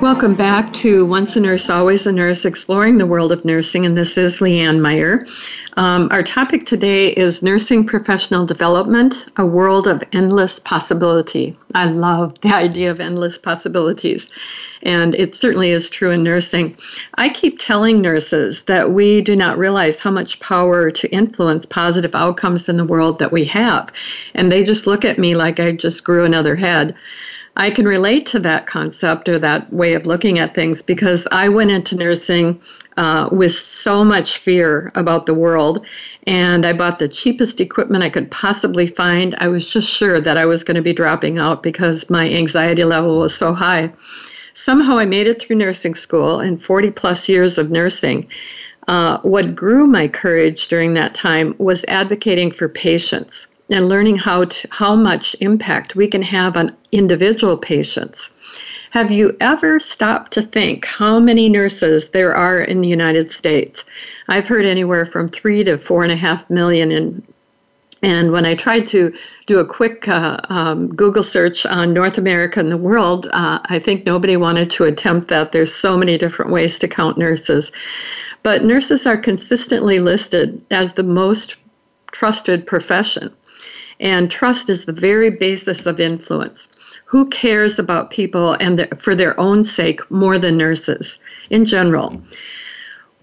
Welcome back to Once a Nurse, Always a Nurse, exploring the world of nursing, and this is Leanne Meyer. Um, our topic today is nursing professional development, a world of endless possibility. I love the idea of endless possibilities, and it certainly is true in nursing. I keep telling nurses that we do not realize how much power to influence positive outcomes in the world that we have, and they just look at me like I just grew another head. I can relate to that concept or that way of looking at things because I went into nursing uh, with so much fear about the world. And I bought the cheapest equipment I could possibly find. I was just sure that I was going to be dropping out because my anxiety level was so high. Somehow I made it through nursing school and 40 plus years of nursing. Uh, what grew my courage during that time was advocating for patients and learning how to, how much impact we can have on individual patients. Have you ever stopped to think how many nurses there are in the United States? I've heard anywhere from three to four and a half million. And and when I tried to do a quick uh, um, Google search on North America and the world, uh, I think nobody wanted to attempt that. There's so many different ways to count nurses. But nurses are consistently listed as the most trusted profession. And trust is the very basis of influence. Who cares about people and for their own sake more than nurses in general?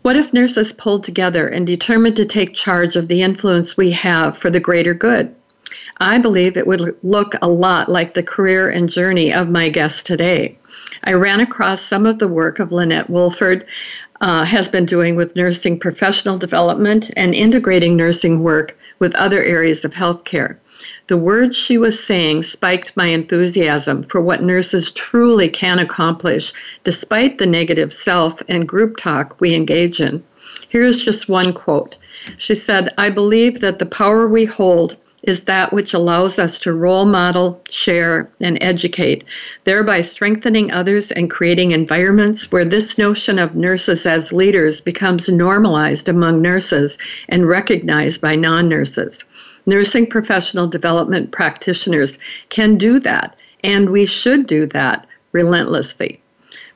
What if nurses pulled together and determined to take charge of the influence we have for the greater good? I believe it would look a lot like the career and journey of my guest today. I ran across some of the work of Launette Woolforde uh, has been doing with nursing professional development and integrating nursing work with other areas of healthcare. The words she was saying spiked my enthusiasm for what nurses truly can accomplish despite the negative self and group talk we engage in. Here's just one quote. She said, I believe that the power we hold is that which allows us to role model, share, and educate, thereby strengthening others and creating environments where this notion of nurses as leaders becomes normalized among nurses and recognized by non nurses. Nursing professional development practitioners can do that, and we should do that relentlessly.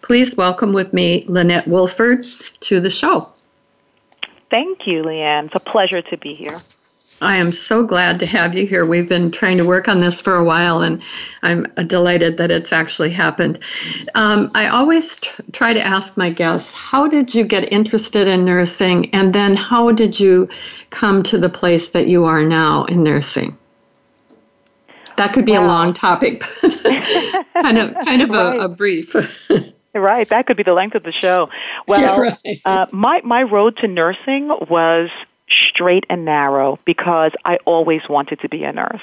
Please welcome with me Launette Woolforde to the show. Thank you, Leanne. It's a pleasure to be here. I am so glad to have you here. We've been trying to work on this for a while, and I'm delighted that it's actually happened. Um, I always t- try to ask my guests, how did you get interested in nursing, and then how did you come to the place that you are now in nursing? That could be a long topic, kind of, kind of right. a, a brief. Right, that could be the length of the show. Well, yeah, right. uh, my my road to nursing was straight and narrow because I always wanted to be a nurse.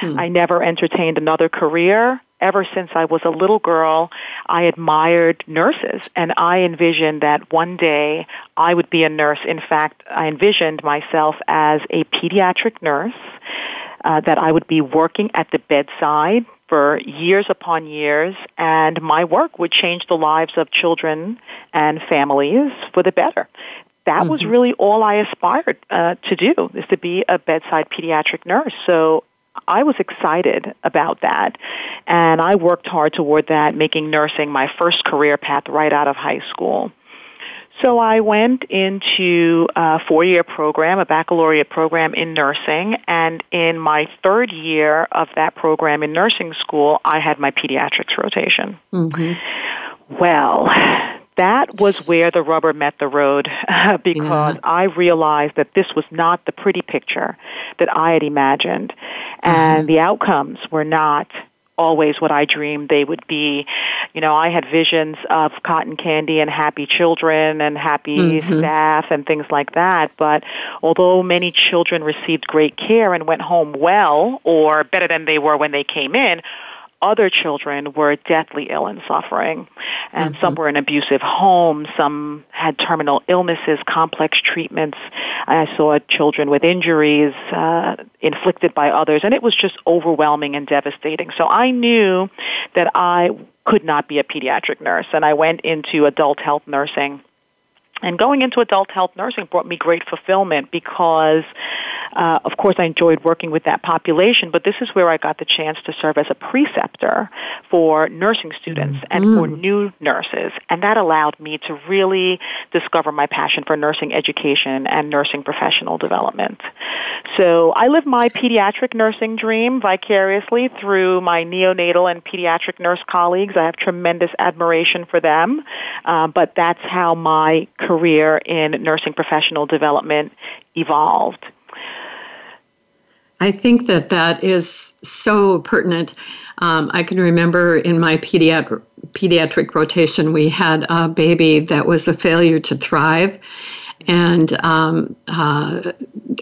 Hmm. I never entertained another career. Ever since I was a little girl, I admired nurses and I envisioned that one day I would be a nurse. In fact, I envisioned myself as a pediatric nurse, uh, that I would be working at the bedside for years upon years, and my work would change the lives of children and families for the better that mm-hmm. was really all I aspired uh, to do is to be a bedside pediatric nurse. So I was excited about that, and I worked hard toward that, making nursing my first career path right out of high school. So I went into a four-year program, a baccalaureate program in nursing, and in my third year of that program in nursing school, I had my pediatrics rotation. Mm-hmm. Well, that was where the rubber met the road because yeah. I realized that this was not the pretty picture that I had imagined. And mm-hmm. the outcomes were not always what I dreamed they would be. You know, I had visions of cotton candy and happy children and happy mm-hmm. staff and things like that. But although many children received great care and went home well or better than they were when they came in, other children were deathly ill and suffering. And mm-hmm. some were in abusive homes, some had terminal illnesses, complex treatments. I saw children with injuries uh, inflicted by others, and it was just overwhelming and devastating. So I knew that I could not be a pediatric nurse, and I went into adult health nursing. And going into adult health nursing brought me great fulfillment because uh, of course, I enjoyed working with that population, but this is where I got the chance to serve as a preceptor for nursing students and mm. for new nurses. And that allowed me to really discover my passion for nursing education and nursing professional development. So I live my pediatric nursing dream vicariously through my neonatal and pediatric nurse colleagues. I have tremendous admiration for them, uh, but that's how my career in nursing professional development evolved. I think that that is so pertinent. Um, I can remember in my pediatric pediatric rotation, we had a baby that was a failure to thrive, and um, uh,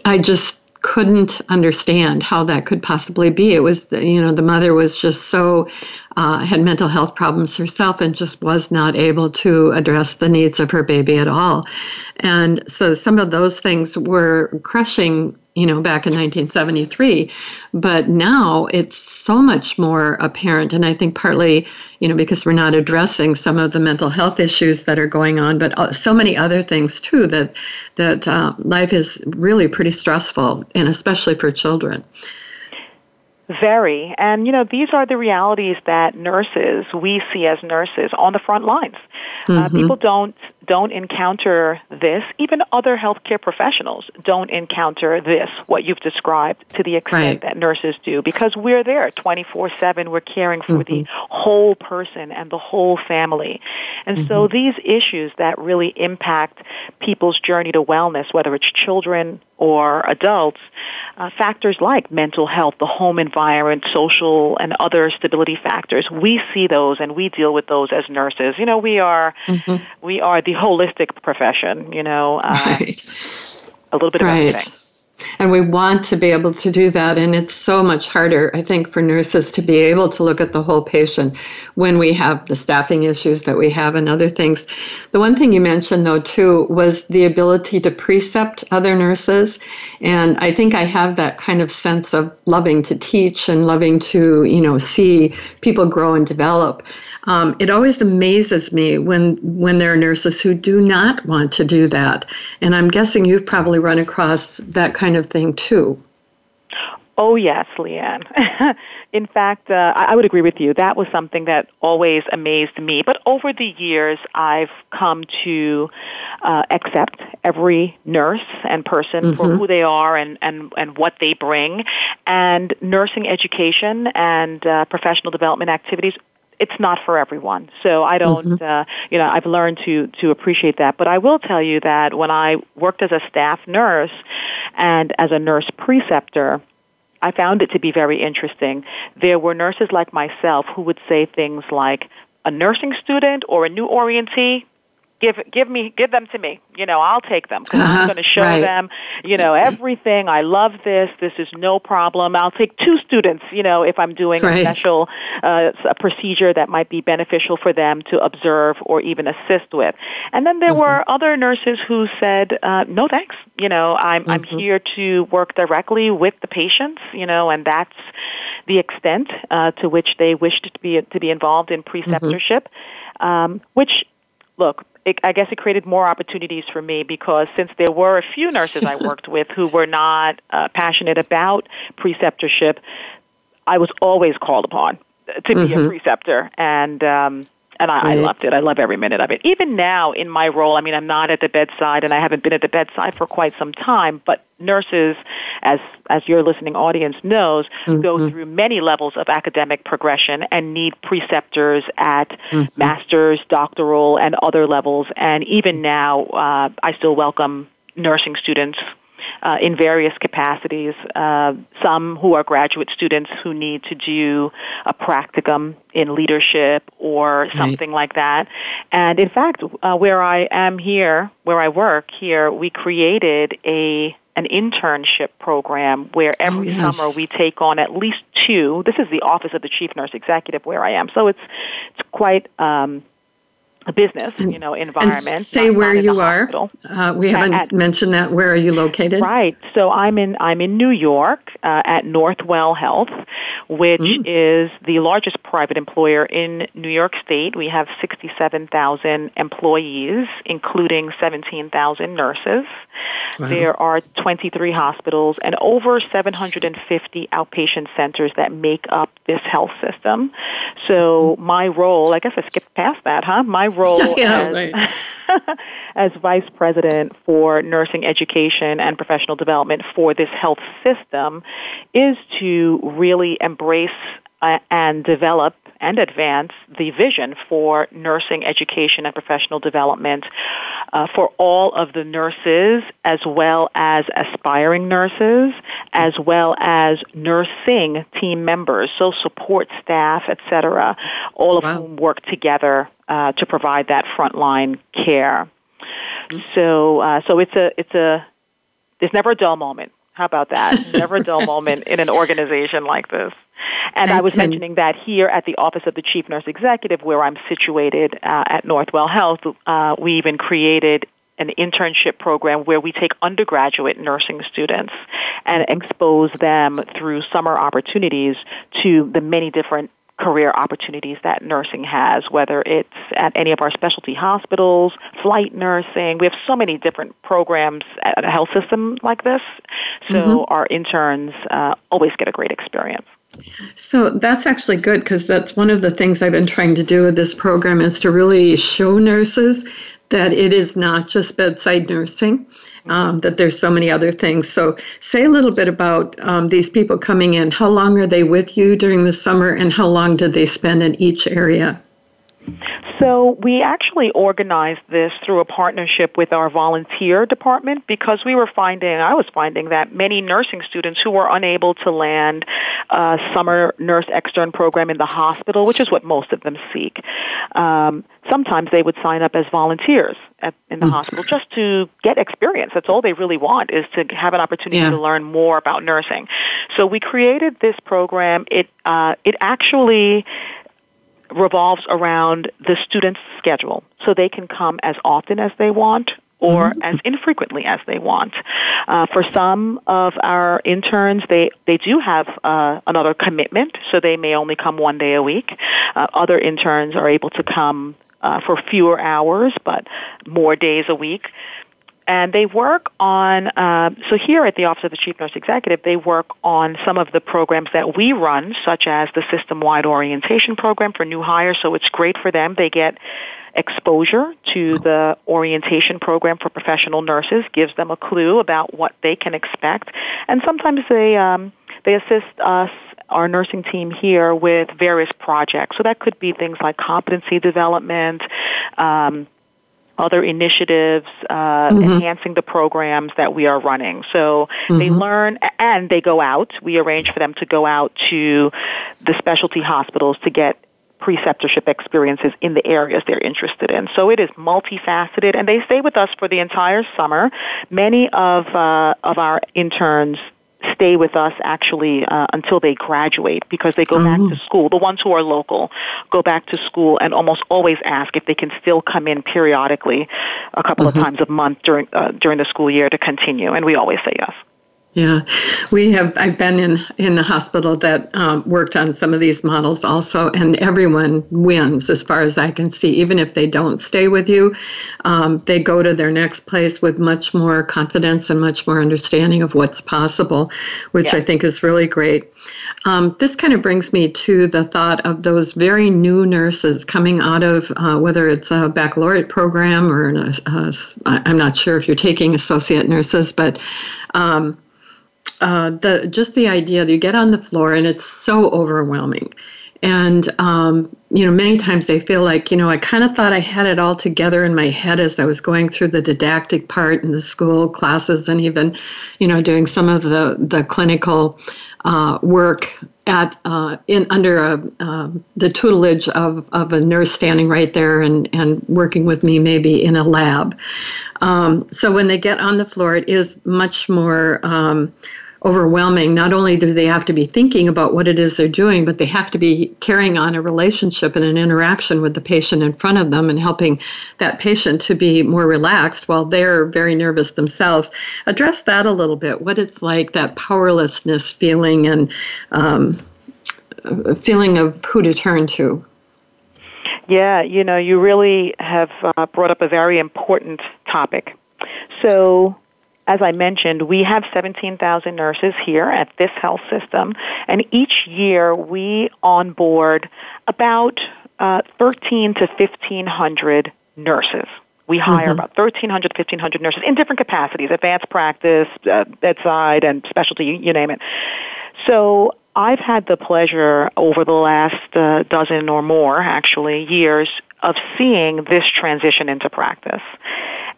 I just couldn't understand how that could possibly be. It was, you know, the mother was just so, uh, had mental health problems herself and just was not able to address the needs of her baby at all. And so some of those things were crushing you know, back in 1973. But now it's so much more apparent. And I think partly, you know, because we're not addressing some of the mental health issues that are going on, but uh, so many other things too that, that uh, life is really pretty stressful, and especially for children. Very. And, you know, these are the realities that nurses, we see as nurses on the front lines. Uh, mm-hmm. Uh, people don't don't encounter this. Even other healthcare professionals don't encounter this, what you've described, to the extent right. that nurses do, because we're there 24 7. We're caring for mm-hmm. the whole person and the whole family. And mm-hmm. so these issues that really impact people's journey to wellness, whether it's children or adults, uh, factors like mental health, the home environment, social and other stability factors, we see those and we deal with those as nurses. You know, we are mm-hmm. we are the holistic profession. You know, uh, right. a little bit of right. everything. And we want to be able to do that. And it's so much harder, I think, for nurses to be able to look at the whole patient when we have the staffing issues that we have and other things. The one thing you mentioned, though, too, was the ability to precept other nurses. And I think I have that kind of sense of loving to teach and loving to, you know, see people grow and develop. Um, it always amazes me when when there are nurses who do not want to do that, and I'm guessing you've probably run across that kind of thing too. Oh yes, Leanne. In fact, uh, I would agree with you. That was something that always amazed me. But over the years, I've come to uh, accept every nurse and person mm-hmm. for who they are and, and, and what they bring. And nursing education and uh, professional development activities it's not for everyone. So I don't, mm-hmm. uh, you know, I've learned to to appreciate that. But I will tell you that when I worked as a staff nurse and as a nurse preceptor, I found it to be very interesting. There were nurses like myself who would say things like, a nursing student or a new orientee, give give me give them to me you know i'll take them because uh-huh, i'm going to show right. them you know everything i love this this is no problem i'll take two students you know if i'm doing right. a special uh, a procedure that might be beneficial for them to observe or even assist with and then there mm-hmm. were other nurses who said uh, no thanks you know i'm mm-hmm. i'm here to work directly with the patients you know and that's the extent uh, to which they wished to be to be involved in mm-hmm. preceptorship mm-hmm. um, which look, it, I guess it created more opportunities for me because since there were a few nurses I worked with who were not uh, passionate about preceptorship, I was always called upon to be mm-hmm. a preceptor, and um, and I, I loved it. I love every minute of it. Even now in my role, I mean, I'm not at the bedside, and I haven't been at the bedside for quite some time. But nurses, as as your listening audience knows, mm-hmm. go through many levels of academic progression and need preceptors at mm-hmm. master's, doctoral, and other levels. And even now, uh, I still welcome nursing students uh, in various capacities. Uh, some who are graduate students who need to do a practicum in leadership or something right. like that. And in fact, uh, where I am here, where I work here, we created a an internship program where oh, every oh, yes. summer we take on at least two. This is the office of the chief nurse executive where I am, so it's it's quite. Um, business, you know, environment. And say not, where not you are. Uh, we haven't at, mentioned that. Where are you located? Right. So I'm in I'm in New York uh, at Northwell Health, which mm. is the largest private employer in New York State. We have 67,000 employees, including 17,000 nurses. Wow. There are 23 hospitals and over 750 outpatient centers that make up this health system. So my role, I guess I skipped past that, huh? My role yeah, as, right. as vice president for nursing education and professional development for this health system is to really embrace uh, and develop and advance the vision for nursing education and professional development uh, for all of the nurses as well as aspiring nurses as well as nursing team members so support staff etc all of wow. whom work together uh, to provide that frontline care mm-hmm. so uh, so it's a it's a there's never a dull moment how about that? Never a dull moment in an organization like this. And I was mentioning that here at the Office of the Chief Nurse Executive, where I'm situated uh, at Northwell Health, uh, we even created an internship program where we take undergraduate nursing students and expose them through summer opportunities to the many different career opportunities that nursing has, whether it's at any of our specialty hospitals, flight nursing. We have so many different programs at a health system like this. So mm-hmm. our interns uh, always get a great experience. So that's actually good because that's one of the things I've been trying to do with this program is to really show nurses that it is not just bedside nursing, um, that there's so many other things. So, say a little bit about um, these people coming in. How long are they with you during the summer, and how long do they spend in each area? So we actually organized this through a partnership with our volunteer department because we were finding, I was finding that many nursing students who were unable to land a summer nurse extern program in the hospital, which is what most of them seek, um, sometimes they would sign up as volunteers at, in the mm. hospital just to get experience. That's all they really want is to have an opportunity yeah. to learn more about nursing. So we created this program. It uh, it actually revolves around the student's schedule. So they can come as often as they want or mm-hmm. as infrequently as they want. Uh, for some of our interns, they, they do have uh, another commitment, so they may only come one day a week. Uh, other interns are able to come uh, for fewer hours, but more days a week and they work on uh, so here at the office of the chief nurse executive they work on some of the programs that we run such as the system wide orientation program for new hires. So it's great for them. They get exposure to the orientation program for professional nurses gives them a clue about what they can expect. And sometimes they um, they assist us our nursing team here with various projects. So that could be things like competency development um, other initiatives, uh, mm-hmm. enhancing the programs that we are running. So mm-hmm. they learn and they go out. We arrange for them to go out to the specialty hospitals to get preceptorship experiences in the areas they're interested in. So it is multifaceted, and they stay with us for the entire summer. Many of uh, of our interns stay with us actually uh, until they graduate because they go back to oh. school. The ones who are local go back to school and almost always ask if they can still come in periodically, a couple mm-hmm. of times a month during uh, during the school year to continue, and we always say yes. Yeah, we have. I've been in in the hospital that um, worked on some of these models also, and everyone wins as far as I can see. Even if they don't stay with you, um, they go to their next place with much more confidence and much more understanding of what's possible, which yeah. I think is really great. Um, this kind of brings me to the thought of those very new nurses coming out of uh, whether it's a baccalaureate program or a, a, I'm not sure if you're taking associate nurses, but um, uh, the just the idea that you get on the floor and it's so overwhelming And, um, you know, many times they feel like, you know, I kind of thought I had it all together in my head as I was going through the didactic part in the school classes and even, you know, doing some of the, the clinical uh, work at uh, in under a, uh, the tutelage of, of a nurse standing right there and, and working with me maybe in a lab. Um, so when they get on the floor, it is much more um, overwhelming. Not only do they have to be thinking about what it is they're doing, but they have to be carrying on a relationship and an interaction with the patient in front of them and helping that patient to be more relaxed while they're very nervous themselves. Address that a little bit. What it's like that powerlessness feeling and um, feeling of who to turn to. Yeah, you know, you really have uh, brought up a very important topic. So, as I mentioned, we have 17,000 nurses here at this health system, and each year we onboard about uh, 13 to 1,500 nurses. We hire mm-hmm. about 1,300, to 1,500 nurses in different capacities, advanced practice, uh, bedside, and specialty, you, you name it. So I've had the pleasure over the last uh, dozen or more, actually, years of seeing this transition into practice.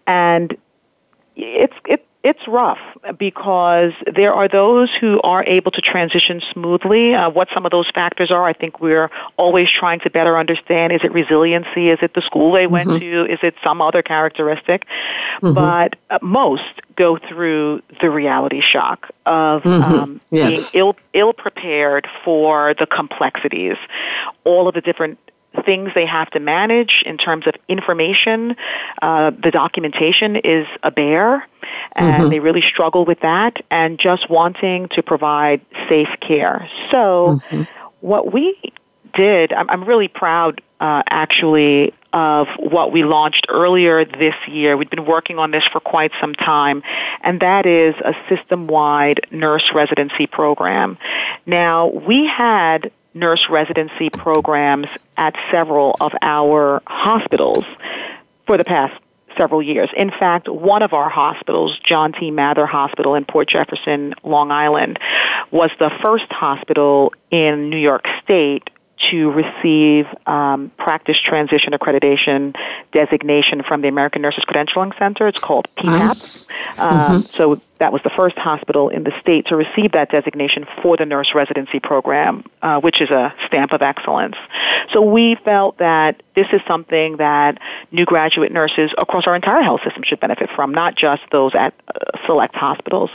And it's, it, it's rough because there are those who are able to transition smoothly. Uh, what some of those factors are, I think we're always trying to better understand. Is it resiliency? Is it the school they went mm-hmm. to? Is it some other characteristic? Mm-hmm. But uh, most go through the reality shock of mm-hmm. um, yes. being ill ill prepared for the complexities, all of the different things they have to manage in terms of information. Uh, the documentation is a bear, and mm-hmm. they really struggle with that, and just wanting to provide safe care. So, mm-hmm. what we did, I'm, I'm really proud uh, actually of what we launched earlier this year. We've been working on this for quite some time, and that is a system wide nurse residency program. Now, we had nurse residency programs at several of our hospitals for the past several years. In fact, one of our hospitals, John T. Mather Hospital in Port Jefferson, Long Island, was the first hospital in New York State to receive um, practice transition accreditation designation from the American Nurses Credentialing Center. It's called PTAP. Um, mm-hmm. So that was the first hospital in the state to receive that designation for the nurse residency program, uh, which is a stamp of excellence. So we felt that this is something that new graduate nurses across our entire health system should benefit from, not just those at uh, select hospitals.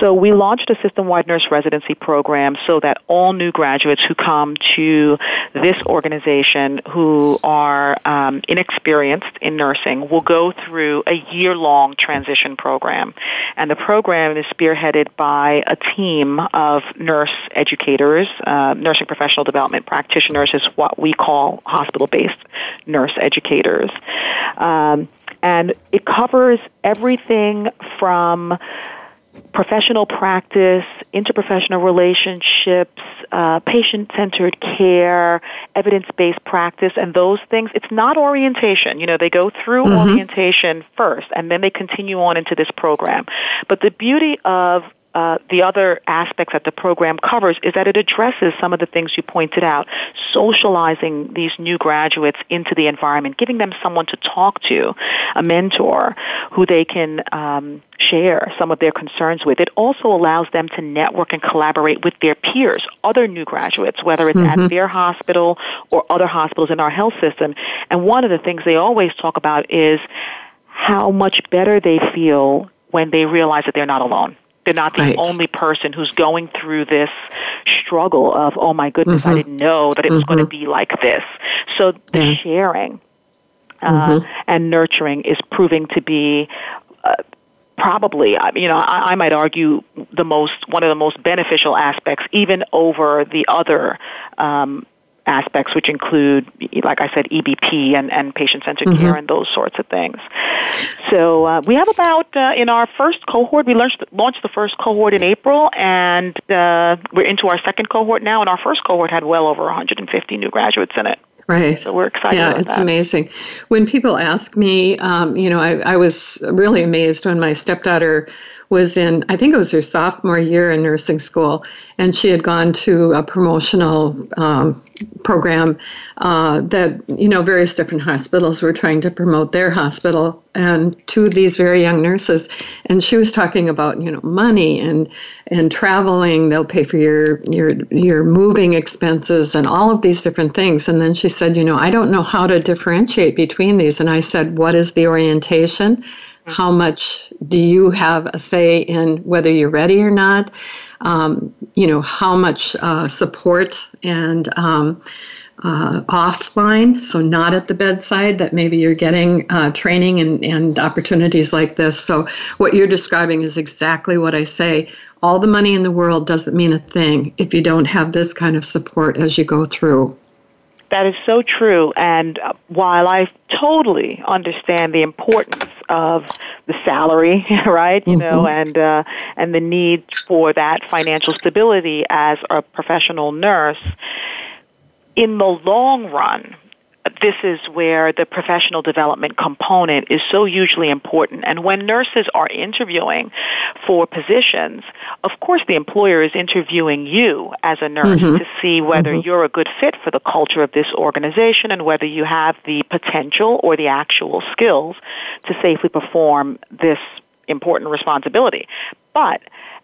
So we launched a system-wide nurse residency program so that all new graduates who come to this organization who are um, inexperienced in nursing will go through a year-long transition program. And the program program is spearheaded by a team of nurse educators, uh, nursing professional development practitioners is what we call hospital-based nurse educators. Um, and it covers everything from professional practice, interprofessional relationships, uh, patient centered care, evidence based practice, and those things. It's not orientation. You know, they go through mm-hmm. orientation first and then they continue on into this program. But the beauty of uh, the other aspects that the program covers is that it addresses some of the things you pointed out, socializing these new graduates into the environment, giving them someone to talk to, a mentor who they can um, share some of their concerns with. It also allows them to network and collaborate with their peers, other new graduates, whether it's mm-hmm. at their hospital or other hospitals in our health system. And one of the things they always talk about is how much better they feel when they realize that they're not alone. They're not the right. only person who's going through this struggle of, oh my goodness, mm-hmm. I didn't know that it was mm-hmm. going to be like this. So the yeah. sharing uh, mm-hmm. and nurturing is proving to be uh, probably, you know, I, I might argue the most one of the most beneficial aspects, even over the other um, aspects, which include, like I said, EBP and, and patient-centered mm-hmm. care and those sorts of things. So uh, we have about, uh, in our first cohort, we launched, launched the first cohort in April, and uh, we're into our second cohort now, and our first cohort had well over 150 new graduates in it. Right. So we're excited. Yeah, it's that. amazing. When people ask me, um, you know, I, I was really amazed when my stepdaughter was in, I think it was her sophomore year in nursing school, and she had gone to a promotional um, program uh, that, you know, various different hospitals were trying to promote their hospital and to these very young nurses. And she was talking about, you know, money and and traveling. They'll pay for your your your moving expenses and all of these different things. And then she said, you know, I don't know how to differentiate between these. And I said, what is the orientation? How much do you have a say in whether you're ready or not? Um, you know, how much uh, support and um, uh, offline, so not at the bedside, that maybe you're getting uh, training and, and opportunities like this. So, what you're describing is exactly what I say. All the money in the world doesn't mean a thing if you don't have this kind of support as you go through. That is so true. And while I totally understand the importance of the salary, right, you mm-hmm. know, and uh, and the need for that financial stability as a professional nurse, in the long run, this is where the professional development component is so hugely important. And when nurses are interviewing for positions, of course the employer is interviewing you as a nurse mm-hmm. to see whether mm-hmm. you're a good fit for the culture of this organization and whether you have the potential or the actual skills to safely perform this important responsibility. But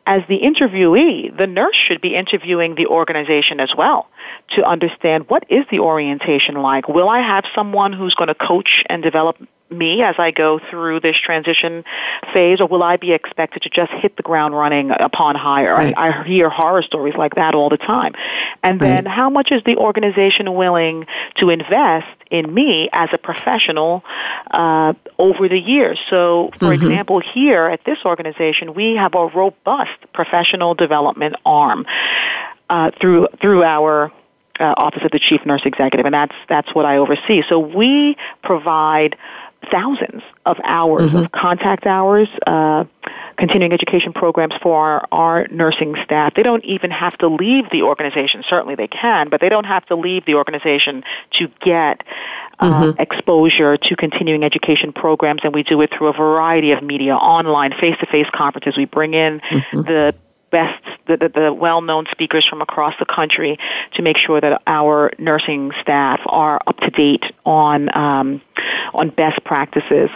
as the interviewee, the nurse should be interviewing the organization as well to understand what is the orientation like. Will I have someone who's going to coach and develop me as I go through this transition phase, or will I be expected to just hit the ground running upon hire? Right. I, I, hear horror stories like that all the time. And right. then how much is the organization willing to invest in me as a professional uh, over the years? So, for mm-hmm. example, here at this organization, we have a robust professional development arm uh, through through our uh, Office of the Chief Nurse Executive, and that's that's what I oversee. So we provide thousands of hours mm-hmm. of contact hours, uh, continuing education programs for our, our nursing staff. They don't even have to leave the organization. Certainly they can, but they don't have to leave the organization to get uh, mm-hmm. exposure to continuing education programs, and we do it through a variety of media, online, face-to-face conferences. We bring in mm-hmm. the best, the, the, the well-known speakers from across the country to make sure that our nursing staff are up to date on um, on best practices.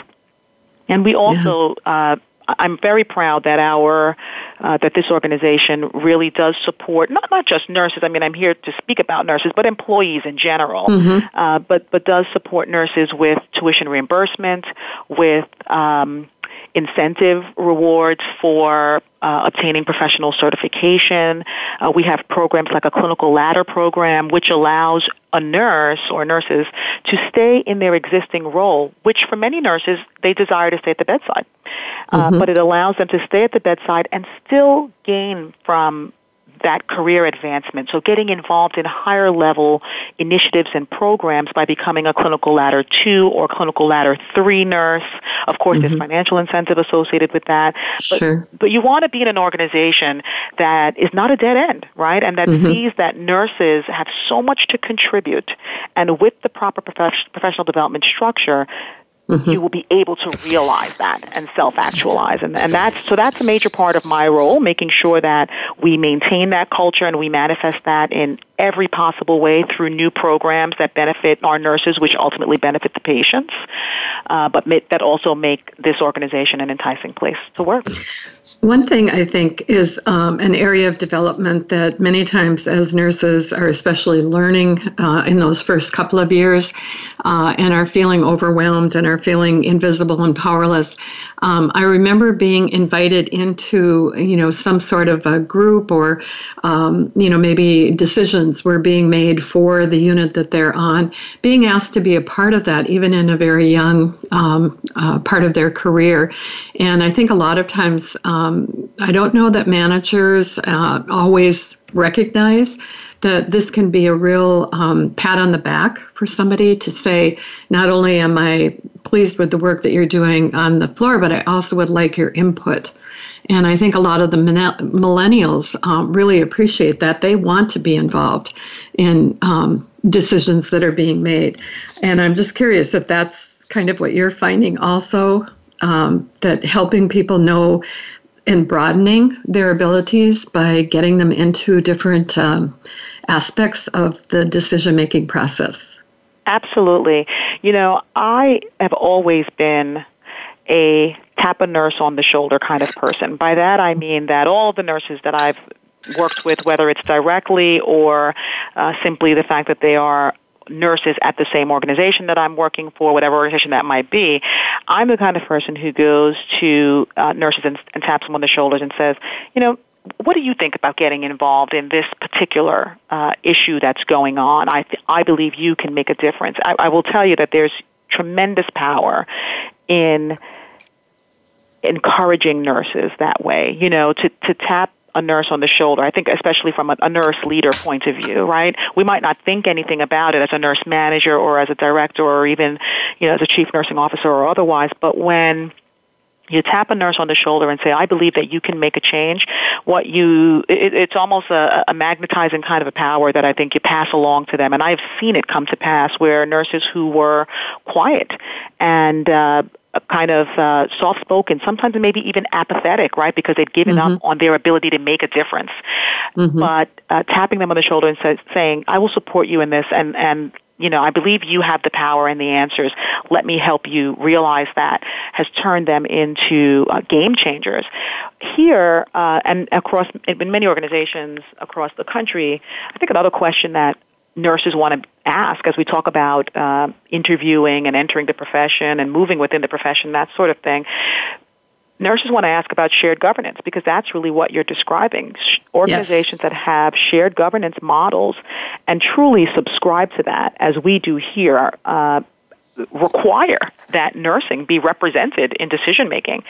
And we also yeah. uh, I'm very proud that our uh, that this organization really does support not not just nurses. I mean, I'm here to speak about nurses, but employees in general. Mm-hmm. Uh, but but does support nurses with tuition reimbursement, with um, incentive rewards for uh, obtaining professional certification. Uh, we have programs like a clinical ladder program, which allows a nurse or nurses to stay in their existing role, which for many nurses, they desire to stay at the bedside. Uh, mm-hmm. But it allows them to stay at the bedside and still gain from that career advancement. So getting involved in higher level initiatives and programs by becoming a clinical ladder two or clinical ladder three nurse. Of course, mm-hmm. there's financial incentive associated with that. But, sure. but you want to be in an organization that is not a dead end, right? And that mm-hmm. sees that nurses have so much to contribute. And with the proper professional development structure, Mm-hmm. you will be able to realize that and self-actualize and, and that's so that's a major part of my role making sure that we maintain that culture and we manifest that in every possible way through new programs that benefit our nurses which ultimately benefit the patients uh, but that also make this organization an enticing place to work one thing i think is um, an area of development that many times as nurses are especially learning uh, in those first couple of years uh, and are feeling overwhelmed and are feeling invisible and powerless. Um, I remember being invited into, you know, some sort of a group or, um, you know, maybe decisions were being made for the unit that they're on, being asked to be a part of that, even in a very young um, uh, part of their career. And I think a lot of times, um, I don't know that managers uh, always recognize that this can be a real um, pat on the back for somebody to say, not only am I pleased with the work that you're doing on the floor, but I also would like your input. And I think a lot of the millennials um, really appreciate that. They want to be involved in um, decisions that are being made. And I'm just curious if that's kind of what you're finding also, um, that helping people know in broadening their abilities by getting them into different um, aspects of the decision making process. Absolutely. You know, I have always been a tap a nurse on the shoulder kind of person. By that I mean that all the nurses that I've worked with, whether it's directly or uh, simply the fact that they are nurses at the same organization that I'm working for, whatever organization that might be, I'm the kind of person who goes to uh, nurses and, and taps them on the shoulders and says, you know, what do you think about getting involved in this particular uh, issue that's going on? I, th- I believe you can make a difference. I, I will tell you that there's tremendous power in encouraging nurses that way, you know, to, to tap a nurse on the shoulder. I think especially from a, a, nurse leader point of view, right? We might not think anything about it as a nurse manager or as a director or even, you know, as a chief nursing officer or otherwise, but when you tap a nurse on the shoulder and say, I believe that you can make a change. What you, it, it's almost a, a magnetizing kind of a power that I think you pass along to them. And I've seen it come to pass where nurses who were quiet and, uh, kind of uh, soft spoken, sometimes maybe even apathetic, right? Because they'd given mm-hmm. up on their ability to make a difference. Mm-hmm. But uh, tapping them on the shoulder and say, saying, I will support you in this and, and you know, I believe you have the power and the answers. Let me help you realize that has turned them into uh, game changers. Here, uh, and across, in many organizations across the country, I think another question that nurses want to ask as we talk about uh, interviewing and entering the profession and moving within the profession, that sort of thing nurses want to ask about shared governance because that's really what you're describing. Organizations yes. that have shared governance models and truly subscribe to that, as we do here, uh, require that nursing be represented in decision making.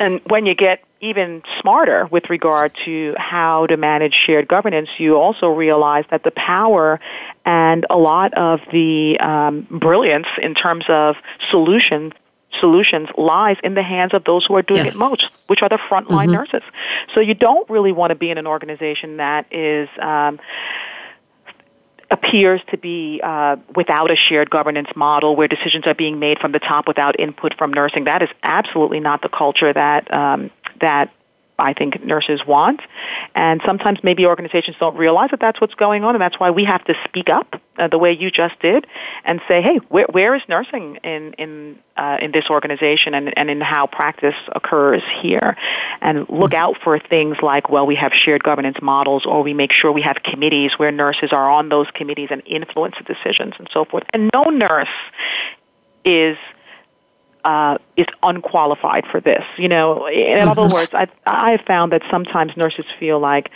And when you get even smarter with regard to how to manage shared governance, you also realize that the power and a lot of the um, brilliance in terms of solutions solutions lies in the hands of those who are doing yes. it most, which are the frontline mm-hmm. nurses. So you don't really want to be in an organization that is. Um, appears to be uh, without a shared governance model where decisions are being made from the top without input from nursing. That is absolutely not the culture that um, that I think nurses want. And sometimes maybe organizations don't realize that that's what's going on, and that's why we have to speak up uh, the way you just did and say, hey, where, where is nursing in in uh, in this organization and, and in how practice occurs here, and look out for things like, well, we have shared governance models, or we make sure we have committees where nurses are on those committees and influence the decisions and so forth. And no nurse is uh, is unqualified for this. You know, in mm-hmm. other words, I I have found that sometimes nurses feel like,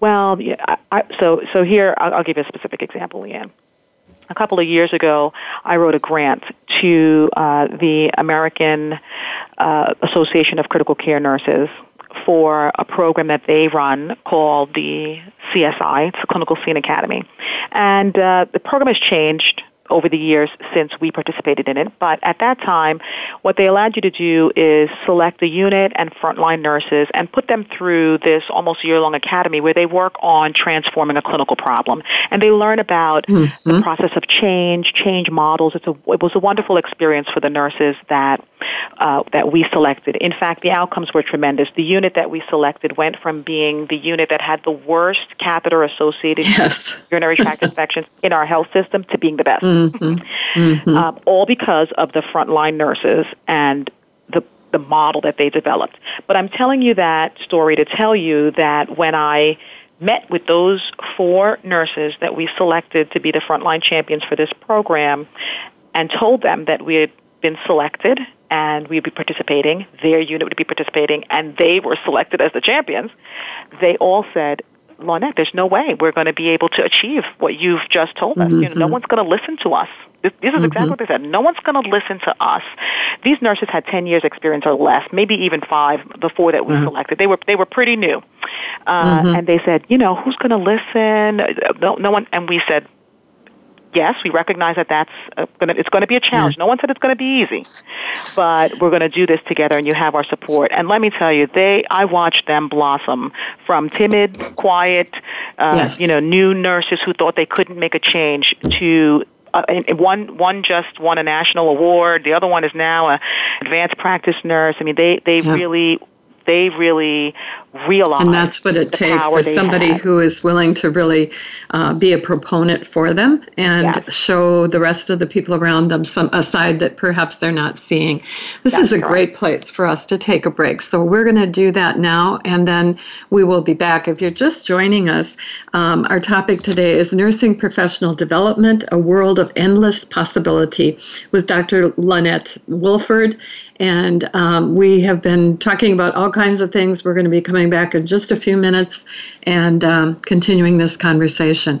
well, I, I, so so here I'll, I'll give you a specific example, Leanne. A couple of years ago, I wrote a grant to uh, the American uh, Association of Critical Care Nurses for a program that they run called the CSI, it's the Clinical Scene Academy. And uh, the program has changed over the years since we participated in it. But at that time, what they allowed you to do is select a unit and frontline nurses and put them through this almost year-long academy where they work on transforming a clinical problem. And they learn about mm-hmm. the process of change, change models. It's a, it was a wonderful experience for the nurses that, uh, that we selected. In fact, the outcomes were tremendous. The unit that we selected went from being the unit that had the worst catheter-associated yes. urinary tract infections in our health system to being the best. Mm-hmm. Mm-hmm. Mm-hmm. Um, all because of the frontline nurses and the the model that they developed. But I'm telling you that story to tell you that when I met with those four nurses that we selected to be the frontline champions for this program and told them that we had been selected and we'd be participating, their unit would be participating, and they were selected as the champions, they all said, Launette, there's no way we're going to be able to achieve what you've just told us. Mm-hmm. You know, no mm-hmm. one's going to listen to us. This, this is mm-hmm. exactly what they said. No one's going to listen to us. These nurses had 10 years experience or less, maybe even five before that we mm-hmm. selected. They were, they were pretty new. Uh, mm-hmm. and they said, you know, who's going to listen? No, no one, and we said, yes, we recognize that that's uh, gonna, it's going to be a challenge. No one said it's going to be easy, but we're going to do this together, and you have our support. And let me tell you, they I watched them blossom from timid, quiet, uh, yes. you know, new nurses who thought they couldn't make a change to uh, one one just won a national award. The other one is now a advanced practice nurse. I mean, they they yeah. really they really realize. And that's what it takes is somebody who is willing to really uh, be a proponent for them and yes. show the rest of the people around them some a side that perhaps they're not seeing. This that's is a correct. great place for us to take a break. So we're going to do that now, and then we will be back. If you're just joining us, um, our topic today is nursing professional development: a world of endless possibility, with Dr. Launette Woolforde. And um, we have been talking about all kinds of things. We're going to be coming back in just a few minutes and um, continuing this conversation.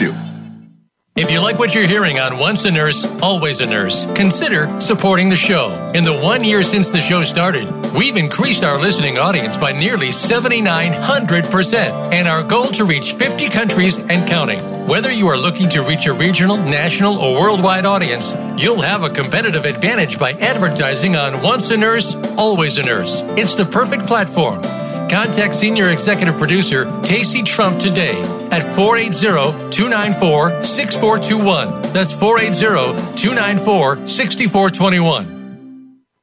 you. If you like what you're hearing on Once a Nurse, Always a Nurse, consider supporting the show. In the one year since the show started, we've increased our listening audience by nearly 7,900%, and our goal to reach 50 countries and counting. Whether you are looking to reach a regional, national, or worldwide audience, you'll have a competitive advantage by advertising on Once a Nurse, Always a Nurse. It's the perfect platform. Contact Senior Executive Producer Tacey Trump today at 480-294-6421. That's 480-294-6421.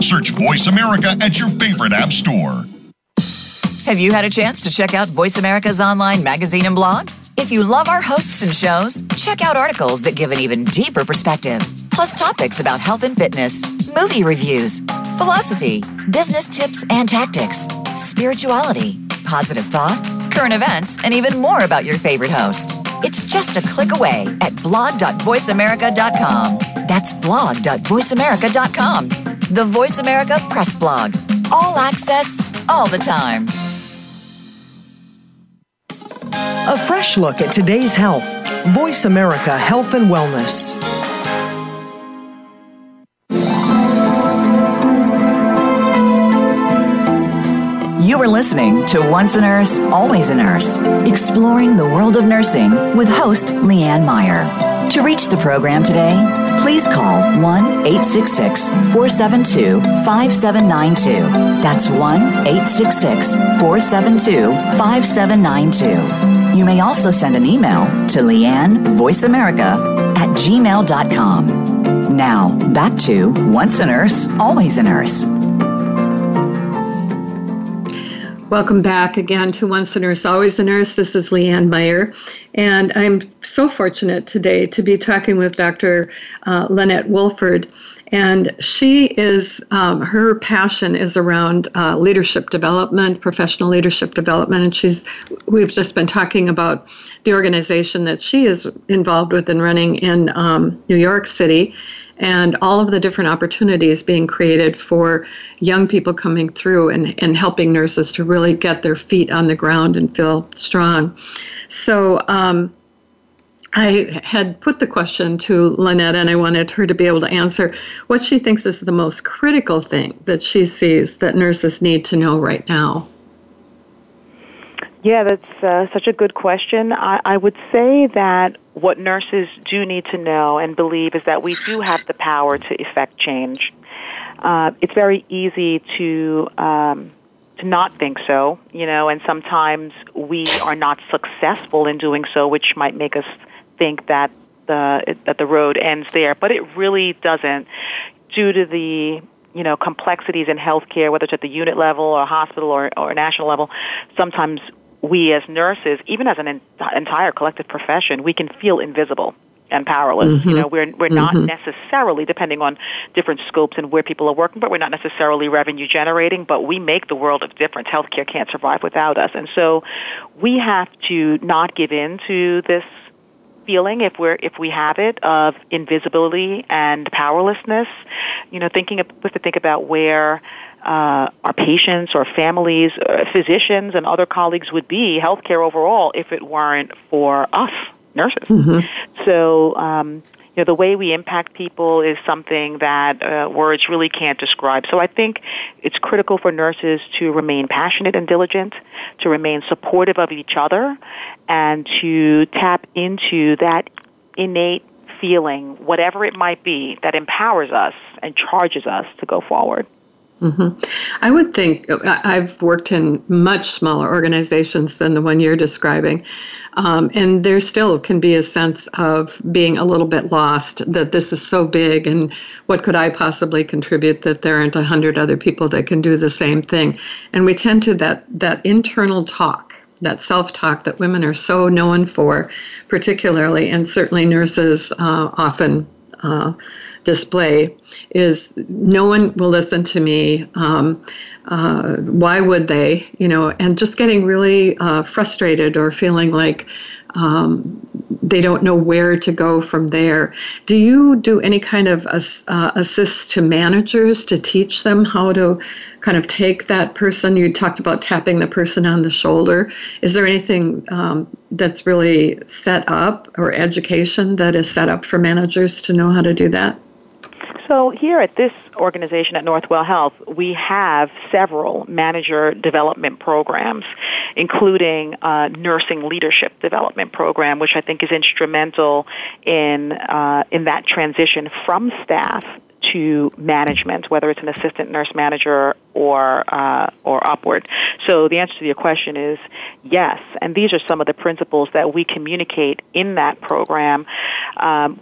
Search Voice America at your favorite app store. Have you had a chance to check out Voice America's online magazine and blog? If you love our hosts and shows, check out articles that give an even deeper perspective, plus topics about health and fitness, movie reviews, philosophy, business tips and tactics, spirituality, positive thought, current events, and even more about your favorite host. It's just a click away at blog.voiceamerica.com. That's blog.voiceamerica.com. The Voice America Press Blog. All access, all the time. A fresh look at today's health. Voice America Health and Wellness. You are listening to Once a Nurse, Always a Nurse, exploring the world of nursing with host Leanne Meyer. To reach the program today, please call 1 866 472 5792. That's 1 866 472 5792. You may also send an email to Leanne VoiceAmerica at gmail.com. Now, back to Once a Nurse, Always a Nurse. Welcome back again to Once a Nurse, Always a Nurse. This is Leanne Meyer, and I'm so fortunate today to be talking with Dr. Uh, Launette Woolforde. And she is, um, her passion is around uh, leadership development, professional leadership development. And she's, we've just been talking about the organization that she is involved with and running in um, New York City and all of the different opportunities being created for young people coming through and, and helping nurses to really get their feet on the ground and feel strong. So, um, I had put the question to Launette, and I wanted her to be able to answer what she thinks is the most critical thing that she sees that nurses need to know right now. Yeah, that's uh, such a good question. I, I would say that what nurses do need to know and believe is that we do have the power to effect change. Uh, it's very easy to um, to not think so, you know, and sometimes we are not successful in doing so, which might make us think that the that the road ends there, but it really doesn't, due to the you know complexities in healthcare, whether it's at the unit level or hospital or, or national level. Sometimes we as nurses, even as an en- entire collective profession, we can feel invisible and powerless. Mm-hmm. You know, we're we're mm-hmm. not necessarily depending on different scopes and where people are working, but we're not necessarily revenue generating. But we make the world of difference. Healthcare can't survive without us, and so we have to not give in to this feeling if we're if we have it of invisibility and powerlessness. You know, thinking of, we have to think about where uh, our patients or families, uh, physicians, and other colleagues would be, healthcare overall, if it weren't for us, nurses. Mm-hmm. So, um, you know, the way we impact people is something that uh, words really can't describe. So I think it's critical for nurses to remain passionate and diligent, to remain supportive of each other, and to tap into that innate feeling, whatever it might be, that empowers us and charges us to go forward. Mm-hmm. I would think I've worked in much smaller organizations than the one you're describing. Um, and there still can be a sense of being a little bit lost that this is so big and what could I possibly contribute that there aren't a hundred other people that can do the same thing. And we tend to that that internal talk, that self-talk that women are so known for, particularly, and certainly nurses uh, often uh, display is no one will listen to me. Um, uh, why would they? You know, and just getting really uh, frustrated or feeling like um, they don't know where to go from there. Do you do any kind of uh, assist to managers to teach them how to kind of take that person? You talked about tapping the person on the shoulder. Is there anything um, that's really set up or education that is set up for managers to know how to do that? So here at this organization at Northwell Health, we have several manager development programs, including a nursing leadership development program, which I think is instrumental in uh, in that transition from staff to management, whether it's an assistant nurse manager or uh, or upward. So the answer to your question is yes, and these are some of the principles that we communicate in that program. Um,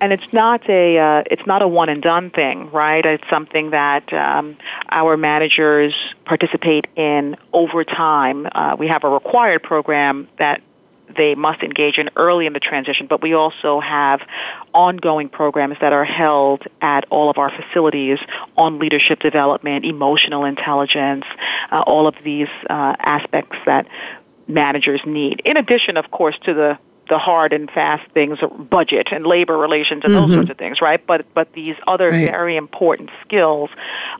and it's not a uh, it's not a one and done thing, right? It's something that um, our managers participate in over time. Uh, we have a required program that they must engage in early in the transition, but we also have ongoing programs that are held at all of our facilities on leadership development, emotional intelligence, uh, all of these uh, aspects that managers need. In addition, of course, to the the hard and fast things, budget and labor relations and mm-hmm. those sorts of things, right? But but these other right. very important skills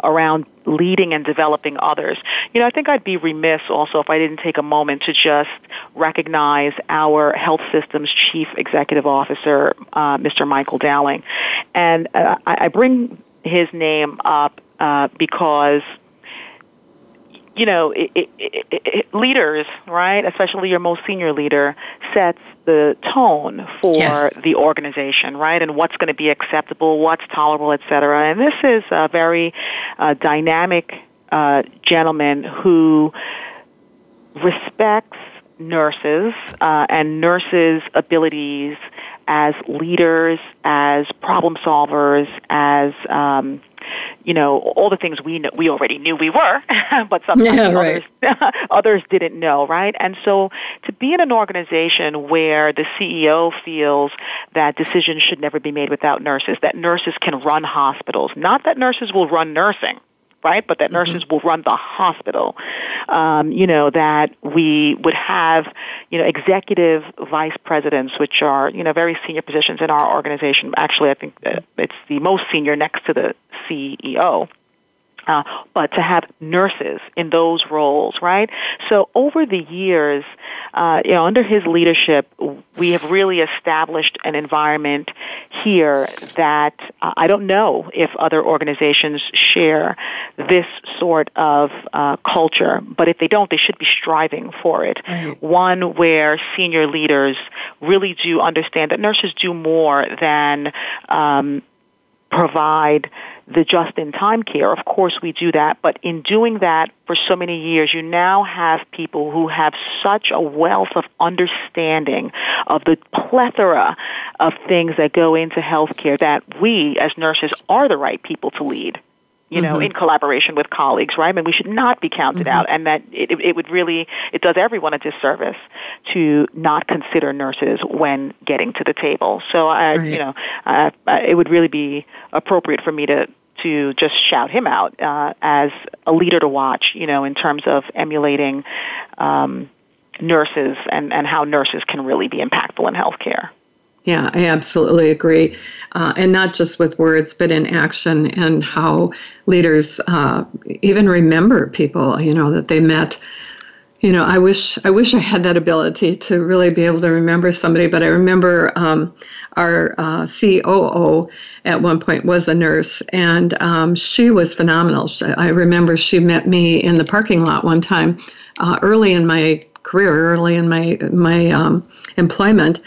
around leading and developing others. You know, I think I'd be remiss also if I didn't take a moment to just recognize our health systems chief executive officer, uh, Mr. Michael Dowling, and uh, I, I bring his name up uh, because you know, it, it, it, leaders, right, especially your most senior leader, sets the tone for yes. the organization, right, and what's going to be acceptable, what's tolerable, et cetera. And this is a very uh, dynamic uh, gentleman who respects nurses uh, and nurses' abilities as leaders, as problem solvers, as um, you know, all the things we know, we already knew we were, but sometimes yeah, right. others, others didn't know, right? And so to be in an organization where the CEO feels that decisions should never be made without nurses, that nurses can run hospitals, not that nurses will run nursing, right? But that mm-hmm. nurses mm-hmm. will run the hospital. Um, you know that we would have, you know, executive vice presidents, which are you know very senior positions in our organization. Actually, I think it's the most senior next to the CEO. Uh, but to have nurses in those roles, right? So over the years, uh, you know, under his leadership, we have really established an environment here that uh, I don't know if other organizations share this sort of uh, culture, but if they don't, they should be striving for it. Right. One where senior leaders really do understand that nurses do more than um, provide the just in time care. Of course, we do that, but in doing that for so many years, you now have people who have such a wealth of understanding of the plethora of things that go into healthcare that we as nurses are the right people to lead you know, mm-hmm. in collaboration with colleagues, right? I mean, we should not be counted mm-hmm. out, and that it, it would really, it does everyone a disservice to not consider nurses when getting to the table. So, I, right. you know, uh, it would really be appropriate for me to to just shout him out uh, as a leader to watch, you know, in terms of emulating um, nurses and, and how nurses can really be impactful in healthcare. Yeah, I absolutely agree. Uh, and not just with words, but in action, and how leaders uh, even remember people, you know, that they met. You know, I wish I wish I had that ability to really be able to remember somebody. But I remember um, our uh, COO at one point was a nurse, and um, she was phenomenal. I remember she met me in the parking lot one time, uh, early in my career, early in my my um, employment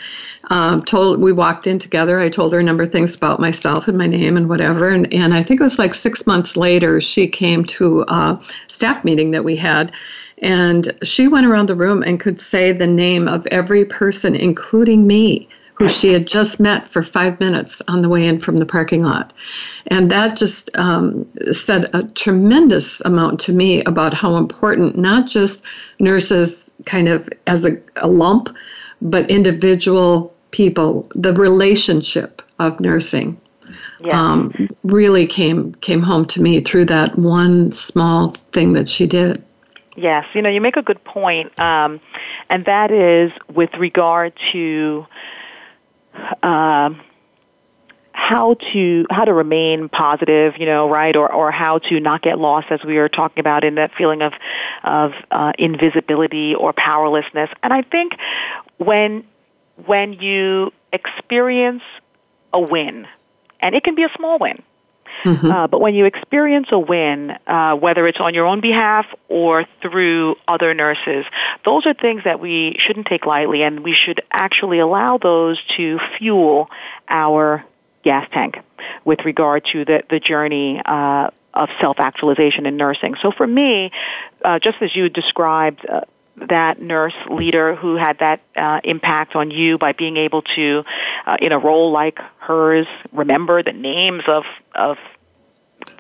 um, told we walked in together. I told her a number of things about myself and my name and whatever. And, and I think it was like six months later, she came to a staff meeting that we had. And she went around the room and could say the name of every person, including me, who she had just met for five minutes on the way in from the parking lot. And that just um, said a tremendous amount to me about how important not just nurses kind of as a, a lump, but individual people, the relationship of nursing. Um, really came came home to me through that one small thing that she did. Yes, you know, you make a good point, um, and that is with regard to uh, how to how to remain positive, you know, right, or or how to not get lost, as we were talking about, in that feeling of of uh, invisibility or powerlessness. And I think when when you experience a win, and it can be a small win, mm-hmm. uh, but when you experience a win, uh, whether it's on your own behalf or through other nurses, those are things that we shouldn't take lightly, and we should actually allow those to fuel our gas tank with regard to the, the journey uh, of self-actualization in nursing. So for me, uh, just as you described, uh, that nurse leader who had that uh, impact on you by being able to, uh, in a role like hers, remember the names of of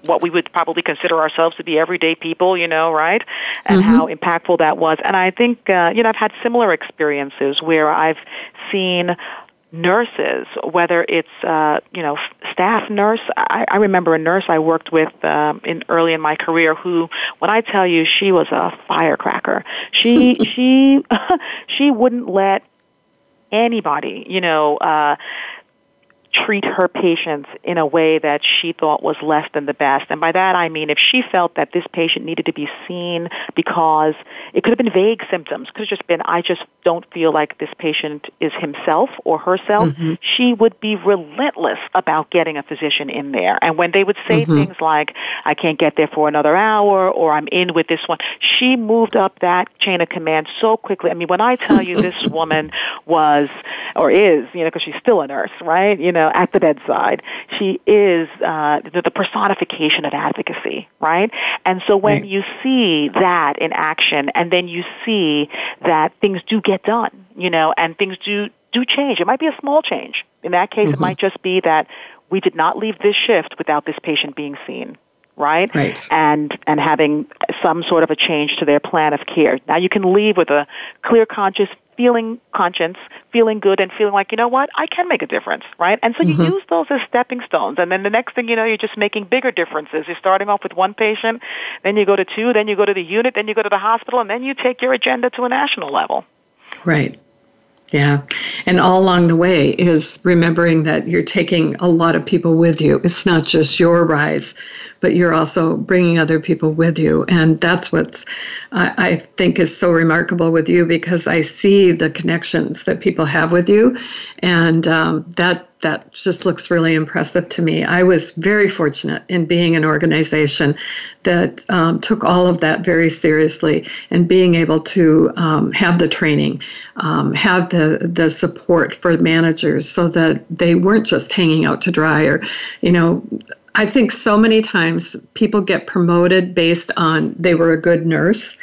what we would probably consider ourselves to be everyday people, you know, right? And mm-hmm. how impactful that was. And I think, uh, you know, I've had similar experiences where I've seen nurses, whether it's uh, you know staff nurse. I, I remember a nurse I worked with um, in early in my career who, when I tell you, she was a firecracker. She she she wouldn't let anybody, you know, uh, treat her patients in a way that she thought was less than the best. And by that I mean if she felt that this patient needed to be seen because it could have been vague symptoms, could have just been I just don't feel like this patient is himself or herself, mm-hmm. she would be relentless about getting a physician in there. And when they would say mm-hmm. things like I can't get there for another hour or I'm in with this one, she moved up that chain of command so quickly. I mean, when I tell you this woman was or is, you know, because she's still a nurse, right? You know, know, at the bedside. She is uh, the, the personification of advocacy, right? And so when right. you see that in action, and then you see that things do get done, you know, and things do do change. It might be a small change. In that case, mm-hmm. it might just be that we did not leave this shift without this patient being seen right? Right. And and having some sort of a change to their plan of care. Now you can leave with a clear conscious feeling conscience, feeling good, and feeling like, you know what, I can make a difference, right? And so you mm-hmm. use those as stepping stones. And then the next thing you know, you're just making bigger differences. You're starting off with one patient, then you go to two, then you go to the unit, then you go to the hospital, and then you take your agenda to a national level. Right. Yeah. And all along the way is remembering that you're taking a lot of people with you. It's not just your rise, but you're also bringing other people with you. And that's what's, I, I think, is so remarkable with you because I see the connections that people have with you. And um, that that just looks really impressive to me. I was very fortunate in being an organization that um, took all of that very seriously and being able to um, have the training, um, have the the support for managers so that they weren't just hanging out to dry or, you know. I think so many times people get promoted based on they were a good nurse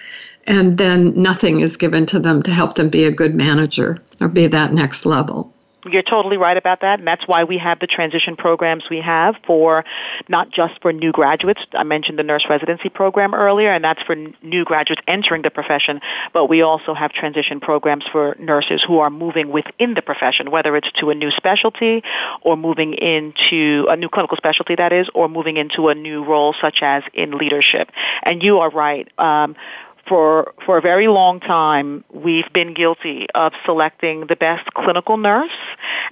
and then nothing is given to them to help them be a good manager or be that next level. You're totally right about that, and that's why we have the transition programs we have for not just for new graduates. I mentioned the nurse residency program earlier, and that's for new graduates entering the profession, but we also have transition programs for nurses who are moving within the profession, whether it's to a new specialty or moving into a new clinical specialty, that is, or moving into a new role such as in leadership. And you are right. Um, for for a very long time we've been guilty of selecting the best clinical nurse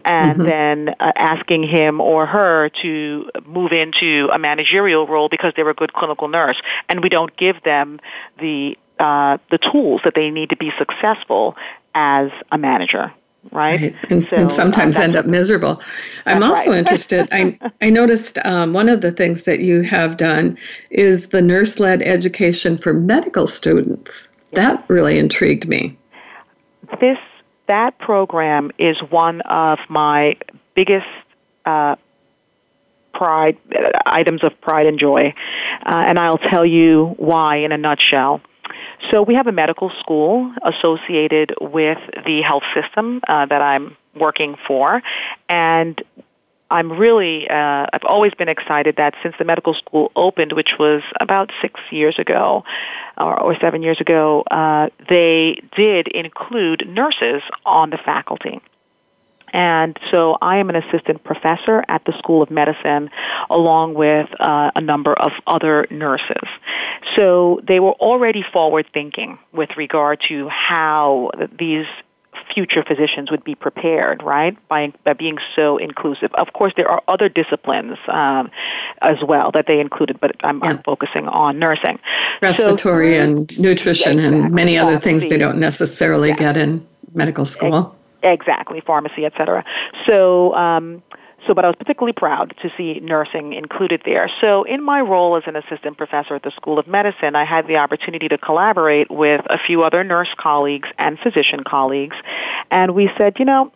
and mm-hmm. then uh, asking him or her to move into a managerial role because they're a good clinical nurse and we don't give them the uh, the tools that they need to be successful as a manager right? right. And, so, and, sometimes um, end up miserable. I'm also right. interested. I I noticed um, one of the things that you have done is the nurse-led education for medical students. That really intrigued me. This that program is one of my biggest. Uh, pride items of pride and joy uh, and i'll tell you why in a nutshell so we have a medical school associated with the health system uh, that I'm working for, and I'm really, uh, I've always been excited that since the medical school opened, which was about six years ago or, or seven years ago, uh, they did include nurses on the faculty. And so I am an assistant professor at the School of Medicine along with uh, a number of other nurses. So they were already forward thinking with regard to how these future physicians would be prepared, right, by, by being so inclusive. Of course, there are other disciplines um, as well that they included, but I'm, yeah. I'm focusing on nursing. Respiratory so, and nutrition exactly, and many other things they don't necessarily yeah. get in medical school. Exactly, pharmacy, etc. So, um, so, but I was particularly proud to see nursing included there. So, in my role as an assistant professor at the School of Medicine, I had the opportunity to collaborate with a few other nurse colleagues and physician colleagues, and we said, you know,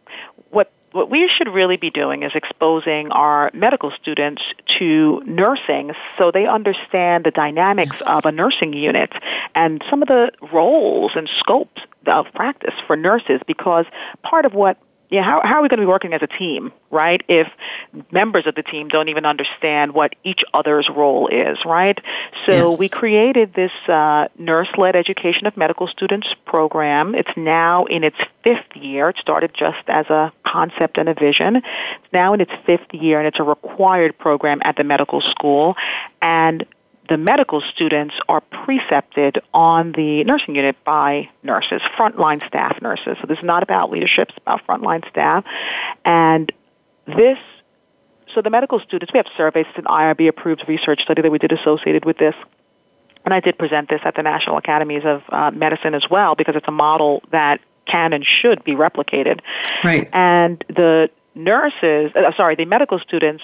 what we should really be doing is exposing our medical students to nursing so they understand the dynamics of a nursing unit and some of the roles and scopes of practice for nurses because part of what yeah, how, how are we going to be working as a team, right? If members of the team don't even understand what each other's role is, right? So yes. we created this uh, nurse-led education of medical students program. It's now in its fifth year. It started just as a concept and a vision. It's now in its fifth year, and it's a required program at the medical school. And the medical students are precepted on the nursing unit by nurses, frontline staff nurses. So this is not about leadership, it's about frontline staff. And this, so the medical students, we have surveys, it's an IRB approved research study that we did associated with this. And I did present this at the National Academies of uh, Medicine as well because it's a model that can and should be replicated. Right. And the nurses, uh, sorry, the medical students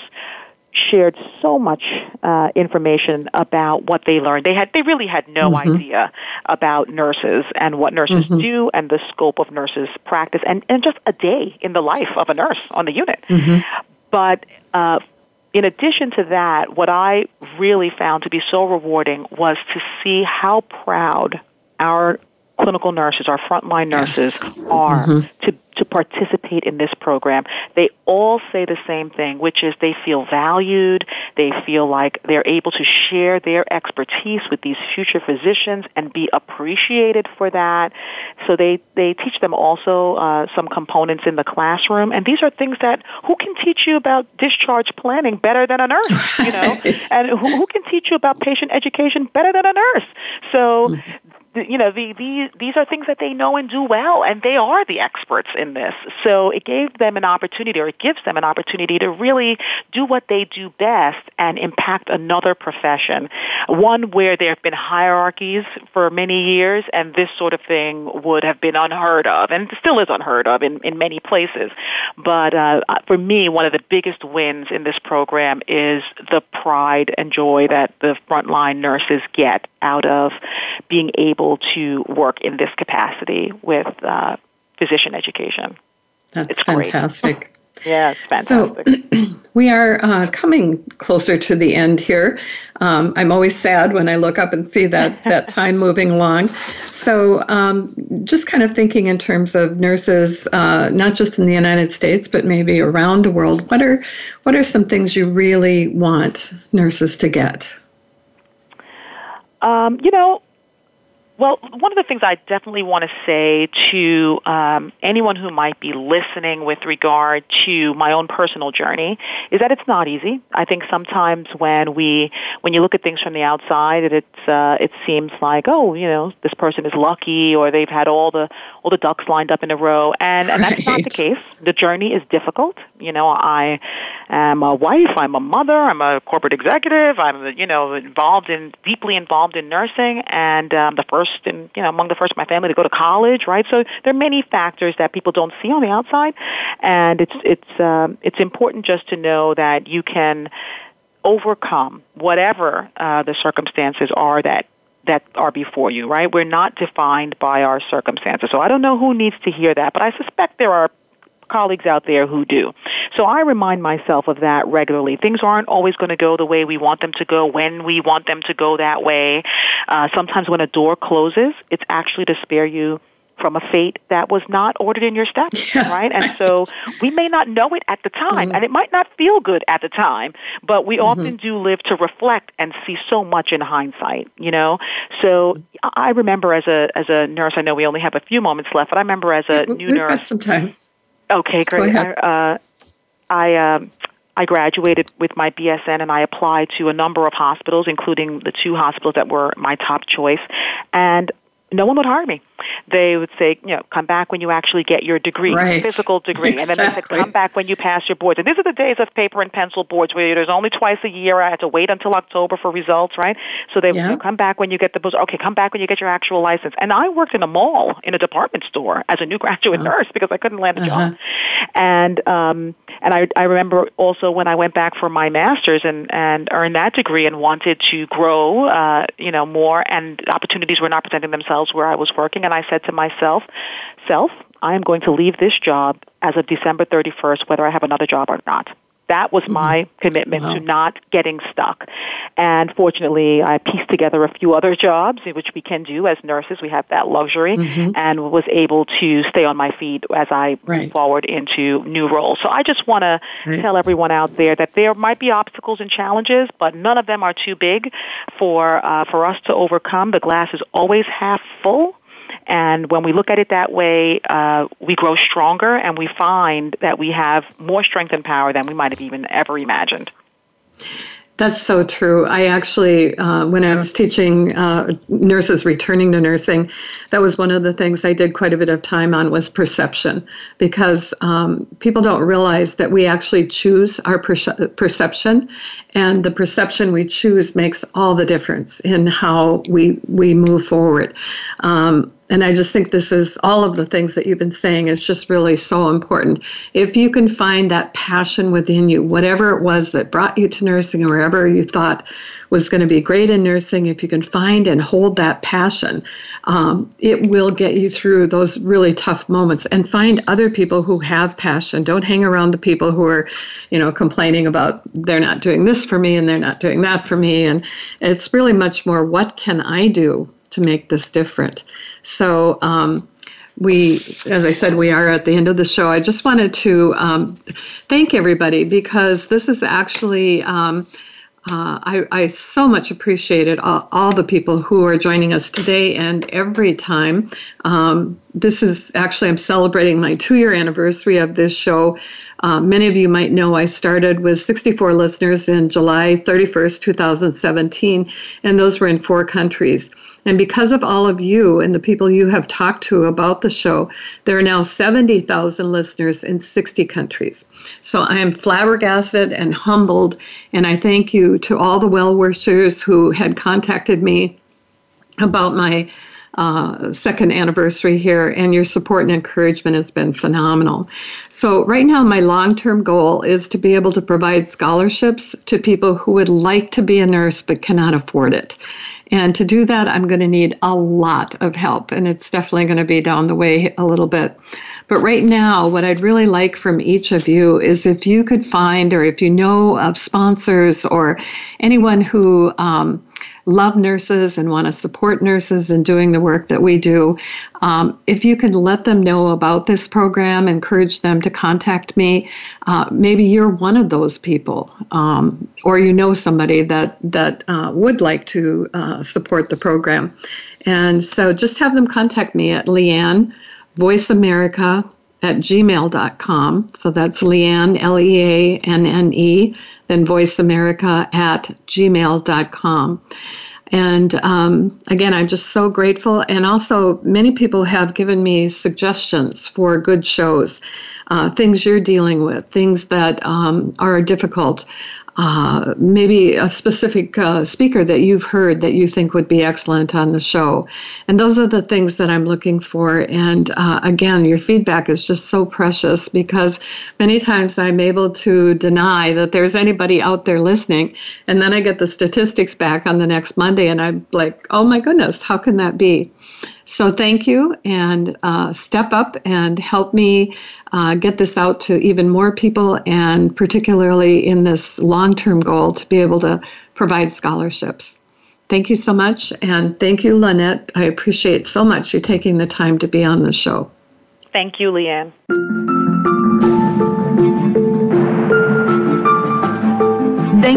shared so much uh, information about what they learned. They had they really had no mm-hmm. idea about nurses and what nurses mm-hmm. do and the scope of nurses' practice and, and just a day in the life of a nurse on the unit. Mm-hmm. But uh, in addition to that, what I really found to be so rewarding was to see how proud our clinical nurses, our frontline nurses, yes. are mm-hmm. to to participate in this program. They all say the same thing, which is they feel valued, they feel like they're able to share their expertise with these future physicians and be appreciated for that. So they, they teach them also uh, some components in the classroom. And these are things that who can teach you about discharge planning better than a nurse, you know? and who, who can teach you about patient education better than a nurse? So mm-hmm you know, the, the, these are things that they know and do well, and they are the experts in this. So it gave them an opportunity, or it gives them an opportunity to really do what they do best and impact another profession. One where there have been hierarchies for many years, and this sort of thing would have been unheard of, and still is unheard of in, in many places. But uh, for me, one of the biggest wins in this program is the pride and joy that the frontline nurses get out of being able to work in this capacity with uh, physician education. That's it's fantastic. Yeah, it's fantastic. So we are uh, coming closer to the end here. Um, I'm always sad when I look up and see that that time moving along. So um, just kind of thinking in terms of nurses, uh, not just in the United States, but maybe around the world. What are what are some things you really want nurses to get? Um, you know, well, one of the things I definitely want to say to um, anyone who might be listening with regard to my own personal journey is that it's not easy. I think sometimes when we when you look at things from the outside, it it's, uh, it seems like oh, you know, this person is lucky or they've had all the all the ducks lined up in a row, and and that's not the case. The journey is difficult. You know, I am a wife, I'm a mother, I'm a corporate executive, I'm you know involved in deeply involved in nursing, and um, the first and you know among the first in my family to go to college, right? So there are many factors that people don't see on the outside, and it's it's um, it's important just to know that you can overcome whatever uh, the circumstances are that that are before you, right? We're not defined by our circumstances. So I don't know who needs to hear that, but I suspect there are colleagues out there who do. So I remind myself of that regularly. Things aren't always going to go the way we want them to go when we want them to go that way. Uh, sometimes when a door closes, it's actually to spare you from a fate that was not ordered in your steps, yeah. right? And so we may not know it at the time, mm-hmm. and it might not feel good at the time, but we mm-hmm. often do live to reflect and see so much in hindsight, you know? So I remember as a as a nurse, I know we only have a few moments left, but I remember as a new We've nurse. Got some time. Okay, great. I, uh, I um, I graduated with my BSN and I applied to a number of hospitals, including the two hospitals that were my top choice. And no one would hire me. They would say, you know, come back when you actually get your degree, right. physical degree. Exactly. And then they said, come back when you pass your boards. And these are the days of paper and pencil boards where there's only twice a year. I had to wait until October for results, right? So they yeah. would come back when you get the boards. Okay, come back when you get your actual license. And I worked in a mall, in a department store as a new graduate uh-huh. nurse because I couldn't land a uh-huh. job. And, um, and I, I remember also when I went back for my master's and, and earned that degree and wanted to grow, uh, you know, more and opportunities were not presenting themselves where I was working. And I said to myself, self, I am going to leave this job as of December 31st, whether I have another job or not. That was my mm-hmm. commitment wow. to not getting stuck. And fortunately, I pieced together a few other jobs, which we can do as nurses. We have that luxury, mm-hmm. and was able to stay on my feet as I right. move forward into new roles. So I just want to tell everyone out there that there might be obstacles and challenges, but none of them are too big for uh, for us to overcome. The glass is always half full and when we look at it that way, uh, we grow stronger and we find that we have more strength and power than we might have even ever imagined. That's so true. I actually, uh, when I was teaching uh, nurses returning to nursing, that was one of the things I did quite a bit of time on was perception, because um, people don't realize that we actually choose our perce- perception, and the perception we choose makes all the difference in how we we move forward. Um, and I just think this is all of the things that you've been saying is just really so important. If you can find that passion within you, whatever it was that brought you to nursing or wherever you thought was going to be great in nursing, if you can find and hold that passion, um, it will get you through those really tough moments. And find other people who have passion. Don't hang around the people who are, you know, complaining about they're not doing this for me and they're not doing that for me. And it's really much more what can I do to make this different. So, um, we, as I said, we are at the end of the show. I just wanted to um, thank everybody because this is actually, um, uh, I, I, so much appreciated all, all, the people who are joining us today and every time. Um, this is actually, I'm celebrating my two year anniversary of this show. Uh, many of you might know I started with 64 listeners in July 31st, 2017, and those were in four countries. And because of all of you and the people you have talked to about the show, there are now 70,000 listeners in 60 countries. So I am flabbergasted and humbled, and I thank you to all the well wishers who had contacted me about my uh, second anniversary here, and your support and encouragement has been phenomenal. So, right now, my long term goal is to be able to provide scholarships to people who would like to be a nurse but cannot afford it. And to do that, I'm going to need a lot of help, and it's definitely going to be down the way a little bit. But right now, what I'd really like from each of you is if you could find, or if you know of sponsors or anyone who um, love nurses and want to support nurses in doing the work that we do, um, if you can let them know about this program, encourage them to contact me. Uh, maybe you're one of those people, um, or you know somebody that that uh, would like to uh, support the program. And so just have them contact me at Leanne Voice America at gmail.com. So that's Leanne, L E A N N E, then voiceamerica at gmail.com. And um, again, I'm just so grateful. And also, many people have given me suggestions for good shows, uh, things you're dealing with, things that um, are difficult uh, maybe a specific uh, speaker that you've heard that you think would be excellent on the show. And those are the things that I'm looking for. And uh, again, your feedback is just so precious because many times I'm able to deny that there's anybody out there listening. And then I get the statistics back on the next Monday, and I'm like, oh my goodness, how can that be? So thank you and uh, step up and help me uh, get this out to even more people, and particularly in this long term goal to be able to provide scholarships. Thank you so much. And thank you, Launette. I appreciate so much you taking the time to be on the show. Thank you, Leanne.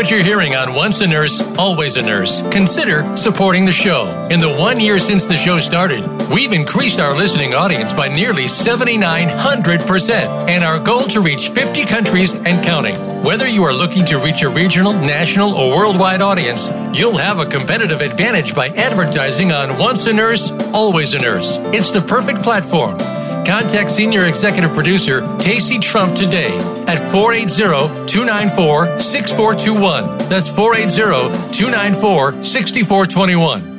What you're hearing on Once a Nurse, Always a Nurse, consider supporting the show. In the one year since the show started, we've increased our listening audience by nearly 7,900%, and our goal to reach 50 countries and counting. Whether you are looking to reach a regional, national, or worldwide audience, you'll have a competitive advantage by advertising on Once a Nurse, Always a Nurse. It's the perfect platform. Contact Senior Executive Producer Tacey Trump today at 480 294 6421. That's 480 294 6421.